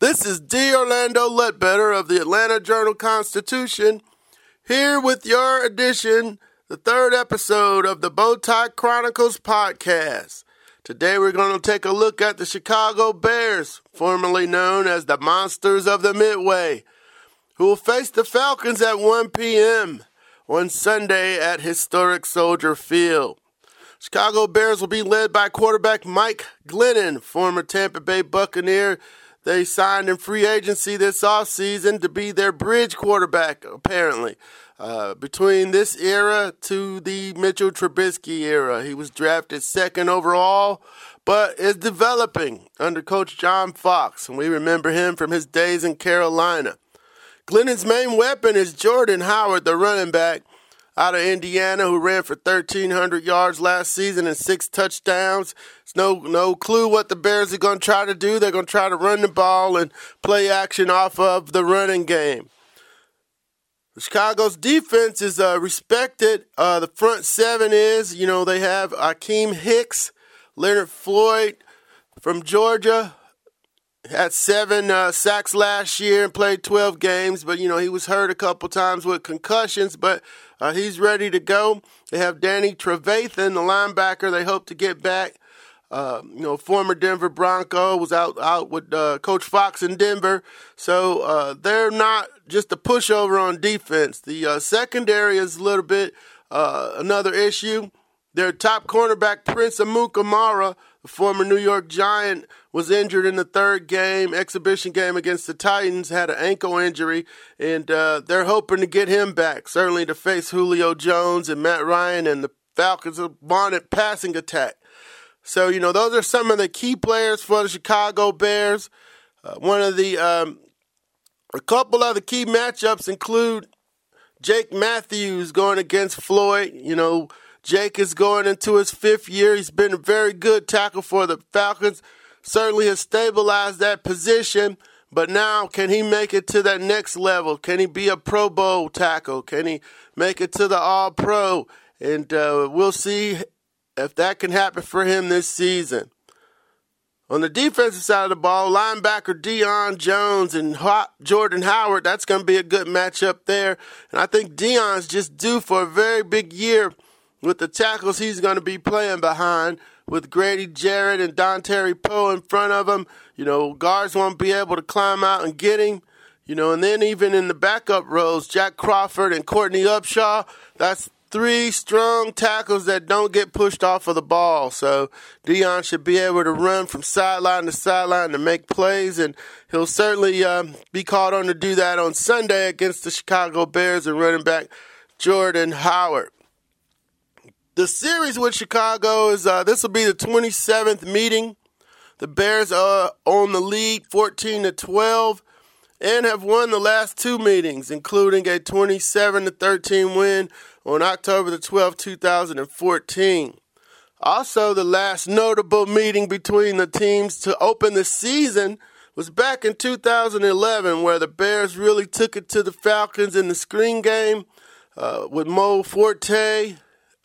This is D. Orlando Ledbetter of the Atlanta Journal Constitution, here with your edition, the third episode of the Bowtie Chronicles podcast. Today we're going to take a look at the Chicago Bears, formerly known as the Monsters of the Midway, who will face the Falcons at 1 p.m. on Sunday at historic Soldier Field. Chicago Bears will be led by quarterback Mike Glennon, former Tampa Bay Buccaneer. They signed in free agency this offseason to be their bridge quarterback, apparently. Uh, between this era to the Mitchell Trubisky era, he was drafted second overall, but is developing under Coach John Fox, and we remember him from his days in Carolina. Glennon's main weapon is Jordan Howard, the running back out of Indiana who ran for 1,300 yards last season and six touchdowns. It's no no clue what the Bears are going to try to do. They're going to try to run the ball and play action off of the running game. Chicago's defense is uh, respected. Uh, the front seven is, you know, they have Akiem Hicks, Leonard Floyd from Georgia, had seven uh, sacks last year and played 12 games, but you know he was hurt a couple times with concussions, but uh, he's ready to go. They have Danny Trevathan, the linebacker. They hope to get back. Uh, you know, former Denver Bronco was out out with uh, Coach Fox in Denver, so uh, they're not just a pushover on defense. The uh, secondary is a little bit another issue. Their top cornerback Prince Amukamara the former New York Giant was injured in the third game, exhibition game against the Titans, had an ankle injury, and uh, they're hoping to get him back, certainly to face Julio Jones and Matt Ryan and the Falcons' wanted passing attack. So, you know, those are some of the key players for the Chicago Bears. Uh, one of the, um, a couple of the key matchups include Jake Matthews going against Floyd. You know, Jake is going into his fifth year. He's been a very good tackle for the Falcons. Certainly has stabilized that position. But now, can he make it to that next level? Can he be a Pro Bowl tackle? Can he make it to the All Pro? And uh, we'll see if that can happen for him this season. On the defensive side of the ball, linebacker Deion Jones and Jordan Howard, that's going to be a good matchup there. And I think Deion's just due for a very big year with the tackles he's going to be playing behind with Grady Jarrett and Dontari Poe in front of him. You know, guards won't be able to climb out and get him. You know, and then even in the backup rows, Jack Crawford and Courtney Upshaw, that's three strong tackles that don't get pushed off of the ball. So Deion should be able to run from sideline to sideline to make plays, and he'll certainly um, be called on to do that on Sunday against the Chicago Bears and running back Jordan Howard. The series with Chicago is uh, this will be the 27th meeting. The Bears are on the lead 14 to 12 and have won the last two meetings, including a 27 to 13 win on October the 12th, 2014. Also, the last notable meeting between the teams to open the season was back in 2011, where the Bears really took it to the Falcons in the screen game uh, with Mo Forte,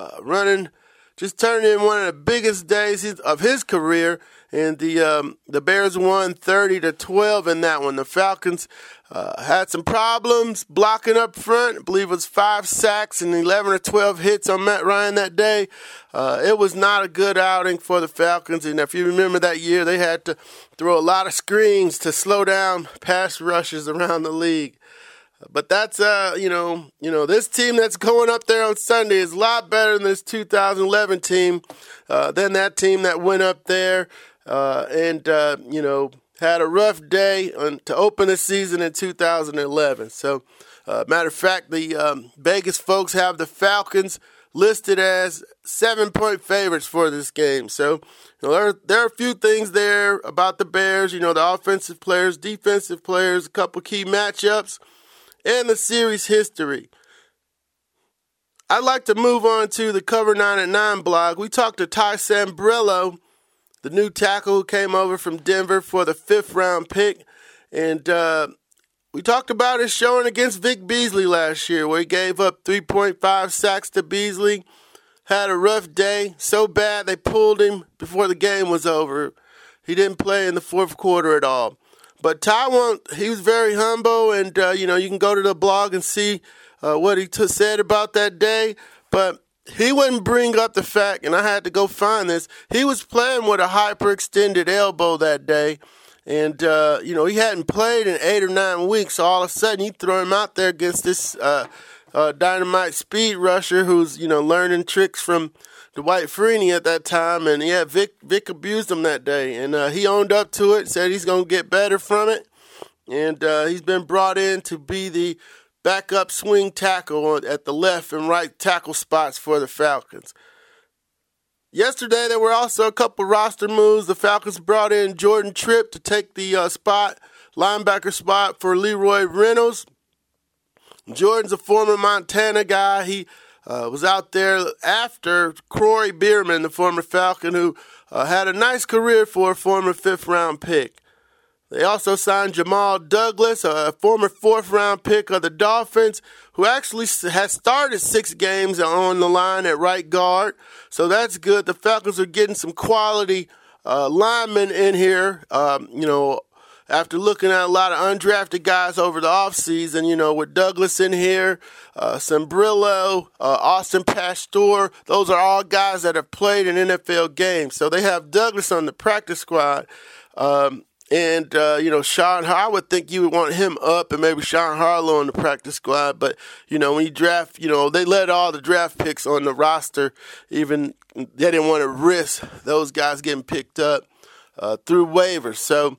uh, running, just turning in one of the biggest days of his career. And the um, the Bears won 30 to 12 in that one. The Falcons uh, had some problems blocking up front. I believe it was five sacks and 11 or 12 hits on Matt Ryan that day. Uh, it was not a good outing for the Falcons. And if you remember that year, they had to throw a lot of screens to slow down pass rushes around the league. But that's uh, you know, you know, this team that's going up there on Sunday is a lot better than this 2011 team, uh, than that team that went up there uh, and uh, you know had a rough day on, to open the season in 2011. So, uh, matter of fact, the um, Vegas folks have the Falcons listed as seven point favorites for this game. So, you know, there, there are a few things there about the Bears, you know, the offensive players, defensive players, a couple key matchups, and the series history. I'd like to move on to the Cover 9 at 9 blog. We talked to Ty Sambrailo, the new tackle who came over from Denver for the fifth round pick. And uh, we talked about his showing against Vic Beasley last year, where he gave up 3.5 sacks to Beasley. Had a rough day, so bad they pulled him before the game was over. He didn't play in the fourth quarter at all. But Ty he was very humble, and uh, you know you can go to the blog and see uh, what he t- said about that day. But he wouldn't bring up the fact, and I had to go find this. He was playing with a hyperextended elbow that day and, uh, you know, he hadn't played in eight or nine weeks. So all of a sudden, you throw him out there against this uh, dynamite speed rusher who's, you know, learning tricks from Dwight Freeney at that time. And yeah, Vic, Vic abused him that day. And uh, he owned up to it, said he's to get better from it. And uh, he's been brought in to be the backup swing tackle at the left and right tackle spots for the Falcons. Yesterday, there were also a couple roster moves. The Falcons brought in Jordan Tripp to take the uh, spot, linebacker spot for LaRoy Reynolds. Jordan's a former Montana guy. He uh, was out there after Kroy Biermann, the former Falcon, who uh, had a nice career for a former fifth round pick. They also signed Jamil Douglas, a former fourth round pick of the Dolphins, who actually has started six games on the line at right guard. So that's good. The Falcons are getting some quality uh, linemen in here. Um, you know, after looking at a lot of undrafted guys over the offseason, you know, with Douglas in here, uh, Sambrailo, uh, Austin Pasztor, those are all guys that have played in NFL games. So they have Douglas on the practice squad. Um, and, uh, you know, Sean, I would think you would want him up and maybe Sean Harlow on the practice squad. But, you know, when you draft, you know, they let all the draft picks on the roster. Even they didn't want to risk those guys getting picked up uh, through waivers. So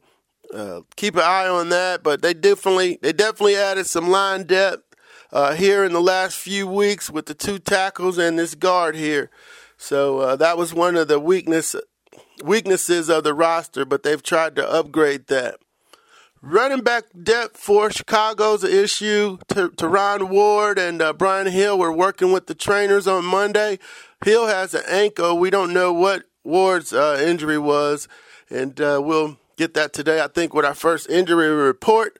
uh, keep an eye on that. But they definitely, they definitely added some line depth uh, here in the last few weeks with the two tackles and this guard here. So uh, that was one of the weakness weaknesses of the roster, but they've tried to upgrade that. Running back depth for Chicago's issue. Terron Ward and uh, Brian Hill were working with the trainers on Monday. Hill has an ankle. We don't know what Ward's uh, injury was, and uh, we'll get that today, I think, with our first injury report.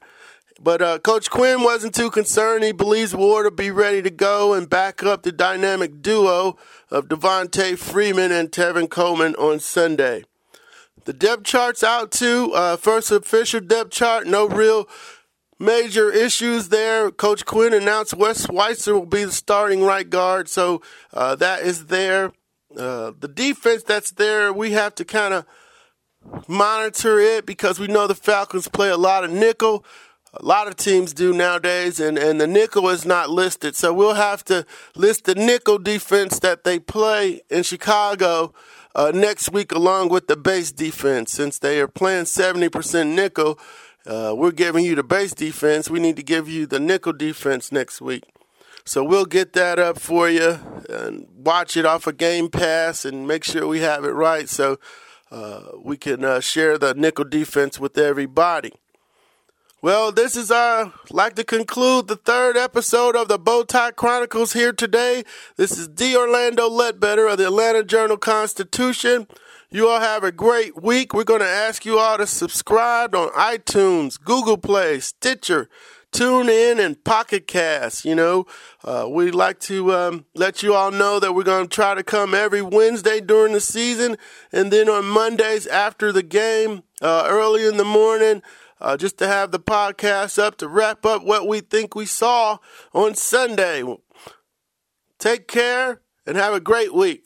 But uh, Coach Quinn wasn't too concerned. He believes Ward will be ready to go and back up the dynamic duo of Devonta Freeman and Tevin Coleman on Sunday. The depth chart's out too. Uh, first official depth chart, no real major issues there. Coach Quinn announced Wes Schweitzer will be the starting right guard, so uh, that is there. Uh, the defense that's there, we have to kind of monitor it because we know the Falcons play a lot of nickel a lot of teams do nowadays, and, and the nickel is not listed. So we'll have to list the nickel defense that they play in Chicago uh, next week, along with the base defense. Since they are playing 70% nickel, uh, we're giving you the base defense. We need to give you the nickel defense next week. So we'll get that up for you and watch it off a of Game Pass and make sure we have it right so uh, we can uh, share the nickel defense with everybody. Well, this is our like to conclude the third episode of the Bowtie Chronicles here today. This is D. Orlando Ledbetter of the Atlanta Journal Constitution. You all have a great week. We're going to ask you all to subscribe on iTunes, Google Play, Stitcher, TuneIn, and Pocket Cast. You know, uh, we'd like to um, let you all know that we're going to try to come every Wednesday during the season, and then on Mondays after the game, uh, early in the morning uh, just to have the podcast up to wrap up what we think we saw on Sunday. Take care and have a great week.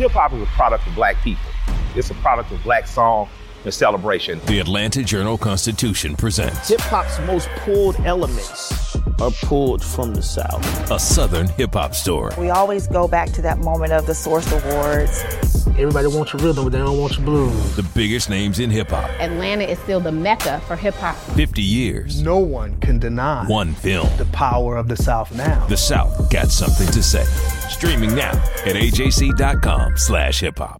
Hip hop is a product of black people. It's a product of black song and celebration. The Atlanta Journal Constitution presents Hip hop's most pulled elements are pulled from the South. a Southern hip hop story. We always go back to that moment of the Source Awards. Everybody wants your rhythm, but they don't want your blues. The biggest names in hip hop. Atlanta is still the mecca for hip hop. 50 years. No one can deny One film. the power of the South now. The South got something to say. Streaming now at AJC.com slash hip hop.